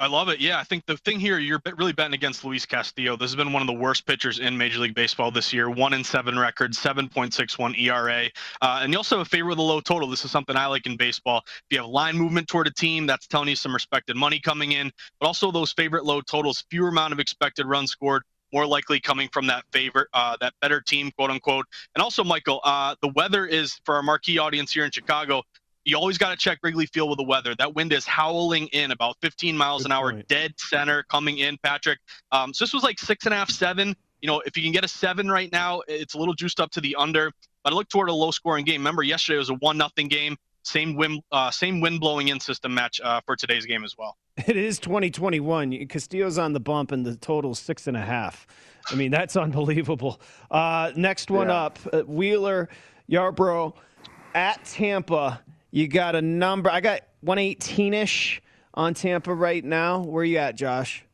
I love it. Yeah, I think the thing here, you're really betting against Luis Castillo. This has been one of the worst pitchers in Major League Baseball this year. One in seven record, 7.61 ERA. Uh, and you also have a favor with a low total. This is something I like in baseball. If you have line movement toward a team, that's telling you some respected money coming in. But also those favorite low totals, fewer amount of expected runs scored. More likely coming from that favorite, uh, that better team, quote unquote. And also, Michael, uh, the weather is for our marquee audience here in Chicago you always got to check Wrigley Field with the weather. That wind is howling in about 15 miles an hour, dead center coming in, Patrick. Um, so this was like six and a half, seven. You know, if you can get a seven right now, it's a little juiced up to the under. But I look toward a low scoring game. Remember, yesterday was a one nothing game. Same wind, uh, same wind blowing in system match uh, for today's game as well. It is 2021. Castillo's on the bump, and the total's six and a half. I mean, that's unbelievable. Uh, next one Yeah. up uh, Wheeler, Yarbrough at Tampa. You got a number. I got 118 ish on Tampa right now. Where you at, Josh?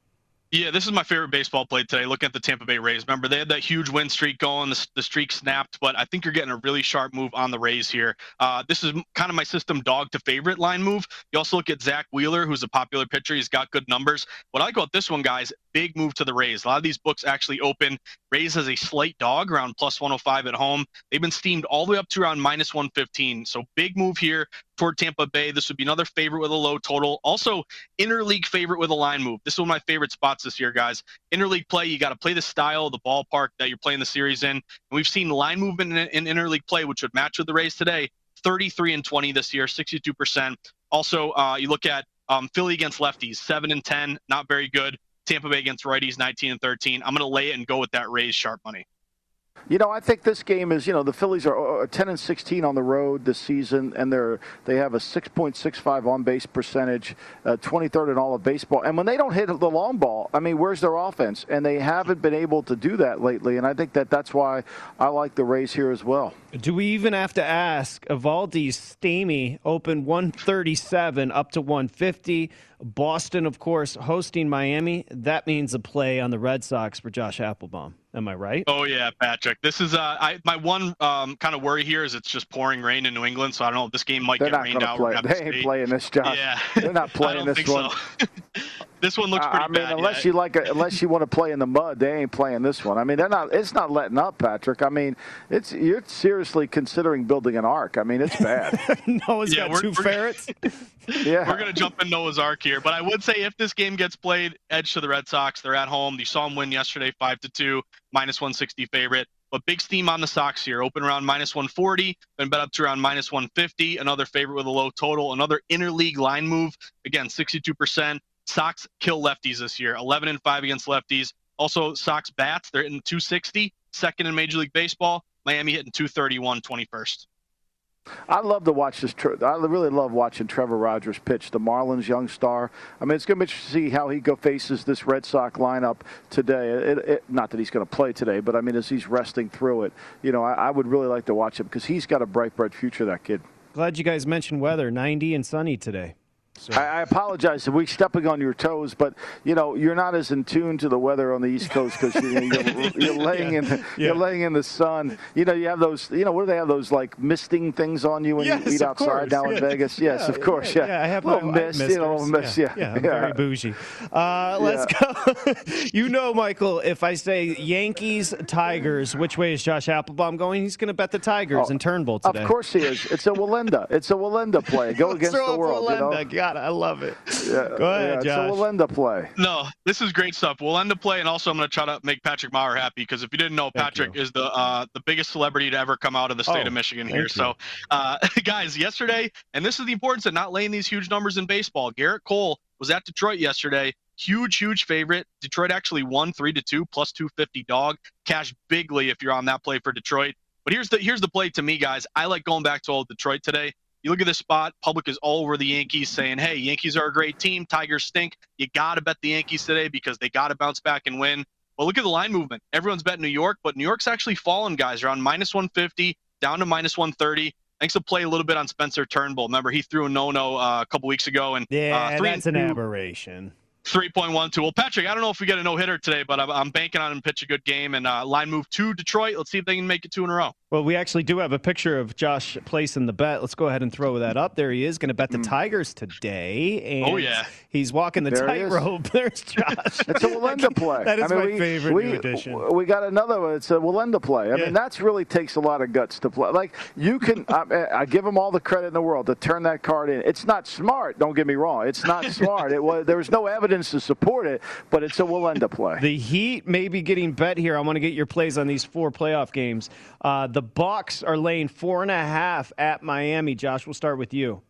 Yeah, this is my favorite baseball play today. Looking at the Tampa Bay Rays. Remember, they had that huge win streak going. The, the streak snapped, but I think you're getting a really sharp move on the Rays here. Uh, this is kind of my system dog to favorite line move. You also look at Zack Wheeler, who's a popular pitcher. He's got good numbers. What I like about this one, guys, big move to the Rays. A lot of these books actually open. Rays has a slight dog around plus 105 at home. They've been steamed all the way up to around minus 115. So big move here toward Tampa Bay. This would be another favorite with a low total. Also, interleague favorite with a line move. This is one of my favorite spots this year, guys. Interleague play, you got to play the style, the ballpark that you're playing the series in. And we've seen line movement in, in interleague play, which would match with the Rays today. 33 and 20 this year, 62%. Also, uh, you look at um, Philly against lefties, 7 and 10, not very good. Tampa Bay against righties, 19 and 13. I'm going to lay it and go with that Rays sharp money. You know, I think this game is. You know, the Phillies are uh, 10 and 16 on the road this season, and they're they have a 6.65 on base percentage, uh, 23rd in all of baseball. And when they don't hit the long ball, I mean, where's their offense? And they haven't been able to do that lately. And I think that that's why I like the Rays here as well. Do we even have to ask? Eovaldi's Stamy open 137 up to 150. Boston, of course, hosting Miami. That means a play on the Red Sox for Josh Appelbaum. Am I right? Oh yeah, Patrick. This is uh, I my one um, kind of worry here is it's just pouring rain in New England, so I don't know if this game might They're get rained out. We're play. They to ain't see. playing this, Josh. Yeah, They're not I playing don't this think one. So. this one looks pretty I mean, bad. unless yeah. you like, a, unless you want to play in the mud, they ain't playing this one. I mean, they're not. It's not letting up, Patrick. I mean, it's you're seriously considering building an ark. I mean, it's bad. Noah's Yeah, got we're- 2 we're- ferrets. yeah, We're gonna jump in Noah's Ark here, but I would say if this game gets played, edge to the Red Sox. They're at home. You saw them win yesterday, five to two, minus 160 favorite. But big steam on the Sox here. Open around minus 140, then bet up to around minus 150. Another favorite with a low total. Another interleague line move. Again, 62%. Sox kill lefties this year. 11 and five against lefties. Also, Sox bats. They're hitting 260, second in Major League Baseball. Miami hitting 231, 21st. I love to watch this. Tre- I really love watching Trevor Rogers pitch, the Marlins young star. I mean, it's going to be interesting to see how he go faces this Red Sox lineup today. It, it, not that he's going to play today, but I mean, as he's resting through it, you know, I, I would really like to watch him because he's got a bright, bright future. That kid. Glad you guys mentioned weather. 90 and sunny today. I, I apologize if we're stepping on your toes, but you know you're not as in tune to the weather on the East Coast because you, are you're laying in the, Yeah. you're laying in the sun. You know you have those. You know where they have those like misting things on you when Yes, you eat outside course. now in Vegas. Yes, Yeah, of course. yeah, Yeah, yeah, I have a little my mist. You know, little mist. Yeah, yeah, I'm very bougie. Uh, let's go. you know, Michael, if I say Yankees, Tigers, which way is Josh Appelbaum going? He's going to bet the Tigers in Turnbull today. Oh, Of course he is. It's a Wallenda. It's a Wallenda play. Go against the world. you know? Wallenda. God, I love it. Yeah, Go ahead, yeah, Josh. It's a Wallenda play. No, this is great stuff. We'll end the play, and also I'm going to try to make Patrick Meagher happy because if you didn't know, Patrick is the uh, the biggest celebrity to ever come out of the state Oh, of Michigan here. you. So, uh, guys, yesterday, and this is the importance of not laying these huge numbers in baseball. Gerrit Cole was at Detroit yesterday. Huge, huge favorite. Detroit actually won three to two, plus 250 dog. Cash bigly if you're on that play for Detroit. But here's the here's the play to me, guys. I like going back to old Detroit today. You look at this spot, public is all over the Yankees saying, hey, Yankees are a great team. Tigers stink. You got to bet the Yankees today because they got to bounce back and win. Well, look at the line movement. Everyone's betting New York, but New York's actually fallen, guys, around minus 150 down to minus 130. Thanks to play a little bit on Spencer Turnbull. Remember, he threw a no-no uh, a couple weeks ago, and Yeah, uh, three that's an aberration. 3.12. Well, Patrick, I don't know if we get a no hitter today, but I'm, I'm banking on him pitch a good game and uh, line move to Detroit. Let's see if they can make it two in a row. Well, we actually do have a picture of Josh placing the bet. Let's go ahead and throw that up. There he is, going to bet the Tigers today. And Oh, yeah. He's walking the There he tightrope. There's Josh. It's a Wallenda play. That is I mean, my we, favorite we, new addition. We got another one. It's a Wallenda play. I Yeah. mean, that's really takes a lot of guts to play. Like you can, I, I give them all the credit in the world to turn that card in. It's not smart. Don't get me wrong. It's not smart. It was there was no evidence to support it, but it's a Wallenda play. The Heat may be getting bet here. I want to get your plays on these four playoff games. Uh, the Bucks are laying four and a half at Miami. Josh, we'll start with you.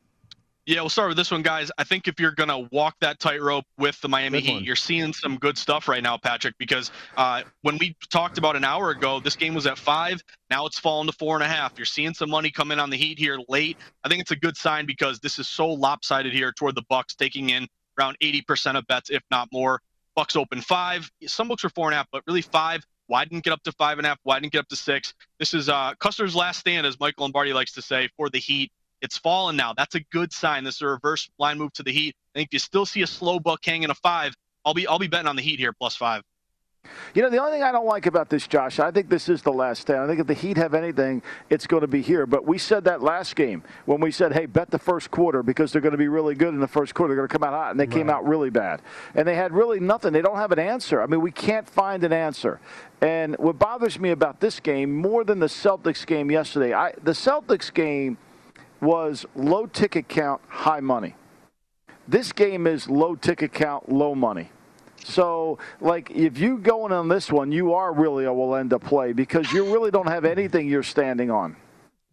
Yeah, we'll start with this one, guys. I think if you're going to walk that tightrope with the Miami Good Heat, one. you're seeing some good stuff right now, Patrick, because uh, when we talked about an hour ago, this game was at five. Now it's fallen to four and a half. You're seeing some money come in on the Heat here late. I think it's a good sign because this is so lopsided here toward the Bucks, taking in around 80% of bets, if not more. Bucks open five. Some books are four and a half, but really five. Why didn't get up to five and a half? Why didn't get up to six? This is uh, Custer's last stand, as Michael Lombardi likes to say, for the Heat. It's fallen now. That's a good sign. This is a reverse line move to the Heat. I think if you still see a slow buck hanging a five, I'll be I'll be betting on the Heat here plus five. You know, the only thing I don't like about this, Josh, I think this is the last stand. I think if the Heat have anything, it's going to be here. But we said that last game when we said, hey, bet the first quarter because they're going to be really good in the first quarter. They're going to come out hot, and they came out really bad. And they had really nothing. They don't have an answer. I mean, we can't find an answer. And what bothers me about this game more than the Celtics game yesterday, I, the Celtics game was low ticket count, high money. This game is low ticket count, low money. So, like, if you going on this one, you are really a Wallenda play because you really don't have anything you're standing on.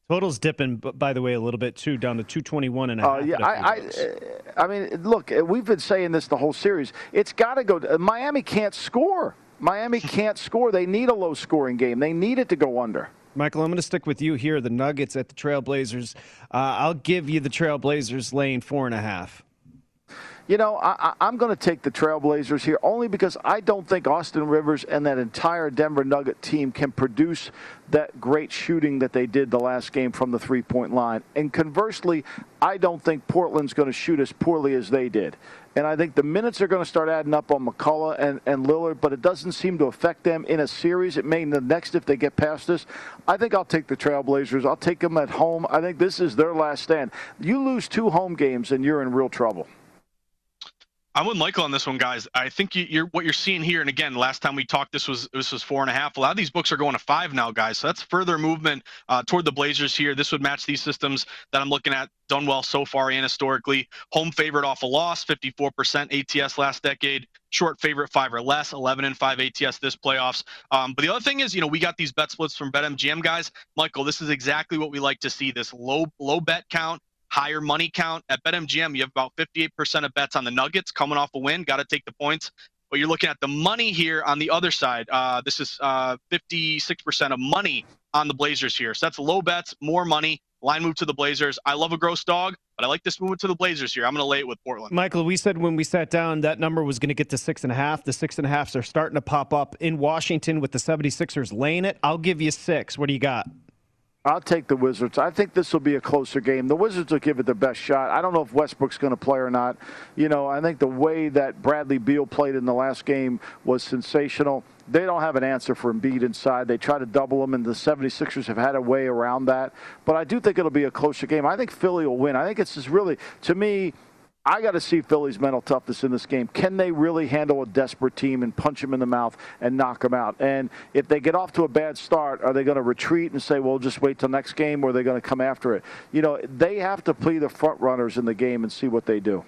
Total's dipping, by the way, a little bit too, down to 221 and a half. Uh, yeah, at a few I. I, I mean, look, we've been saying this the whole series. It's got to go. Miami can't score. Miami can't score. They need a low scoring game. They need it to go under. Michael, I'm going to stick with you here. The Nuggets at the Trailblazers. Uh, I'll give you the Trailblazers laying four and a half. You know, I, I'm going to take the Trailblazers here only because I don't think Austin Rivers and that entire Denver Nugget team can produce that great shooting that they did the last game from the three point line. And conversely, I don't think Portland's going to shoot as poorly as they did. And I think the minutes are going to start adding up on McCollum and, and Lillard, but it doesn't seem to affect them in a series. It may in the next if they get past this. I think I'll take the Trailblazers. I'll take them at home. I think this is their last stand. You lose two home games and you're in real trouble. I'm with Michael on this one, guys. I think you, you're what you're seeing here, and again, last time we talked, this was this was four and a half. A lot of these books are going to five now, guys. So that's further movement uh, toward the Blazers here. This would match these systems that I'm looking at done well so far and historically. Home favorite off a loss, 54% ATS last decade. Short favorite five or less, 11 and five ATS this playoffs. Um, but the other thing is, you know, we got these bet splits from BetMGM guys. Michael, this is exactly what we like to see. This low low bet count higher money count. At BetMGM, you have about 58% of bets on the Nuggets coming off a win. Got to take the points. But you're looking at the money here on the other side. Uh, this is uh, 56% of money on the Blazers here. So that's low bets, more money. Line move to the Blazers. I love a gross dog, but I like this move to the Blazers here. I'm going to lay it with Portland. Michael, we said when we sat down that number was going to get to six and a half. The six and a halfs are starting to pop up in Washington with the 76ers laying it. I'll give you six. What do you got? I'll take the Wizards. I think this will be a closer game. The Wizards will give it their best shot. I don't know if Westbrook's going to play or not. You know, I think the way that Bradley Beal played in the last game was sensational. They don't have an answer for Embiid inside. They try to double him, and the 76ers have had a way around that. But I do think it'll be a closer game. I think Philly will win. I think it's just really, to me, I got to see Philly's mental toughness in this game. Can they really handle a desperate team and punch them in the mouth and knock them out? And if they get off to a bad start, are they going to retreat and say, "Well, just wait till next game," or are they going to come after it? You know, they have to play the front runners in the game and see what they do.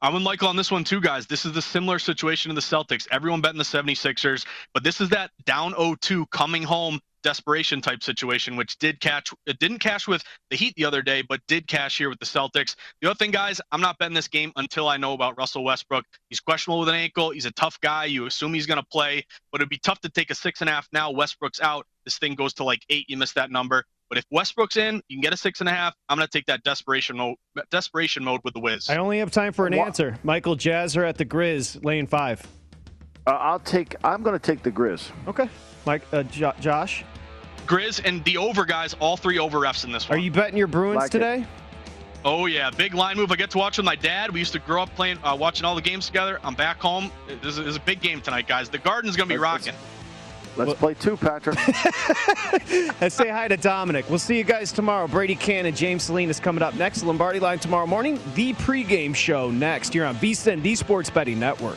I'm with Michael on this one too, guys. This is the similar situation in the Celtics. Everyone betting the 76ers, but this is that down 0-2 coming home desperation type situation, which did catch it didn't cash with the Heat the other day, but did cash here with the Celtics. The other thing, guys, I'm not betting this game until I know about Russell Westbrook. He's questionable with an ankle. He's a tough guy. You assume he's going to play, but it'd be tough to take a six and a half now. Westbrook's out. This thing goes to like eight. You miss that number. But if Westbrook's in, you can get a six and a half. I'm going to take that desperation mode, desperation mode with the Wiz. I only have time for an answer. Michael Jazzer at the Grizz, lane five. Uh, I'll take. I'm going to take the Grizz. Okay, Mike, uh, jo- Josh. Grizz and the over guys, all three over refs in this one. Are you betting your Bruins Like it. today? Oh yeah, big line move. I get to watch with my dad. We used to grow up playing, uh, watching all the games together. I'm back home. This is, this is a big game tonight, guys. The Garden's gonna be rocking. Let's play two, Patrick. And say hi to Dominic. We'll see you guys tomorrow. Brady Kannon, James Salinas coming up next. Lombardi Line tomorrow morning. The pregame show next. You're on VSIN, the Sports Betting Network.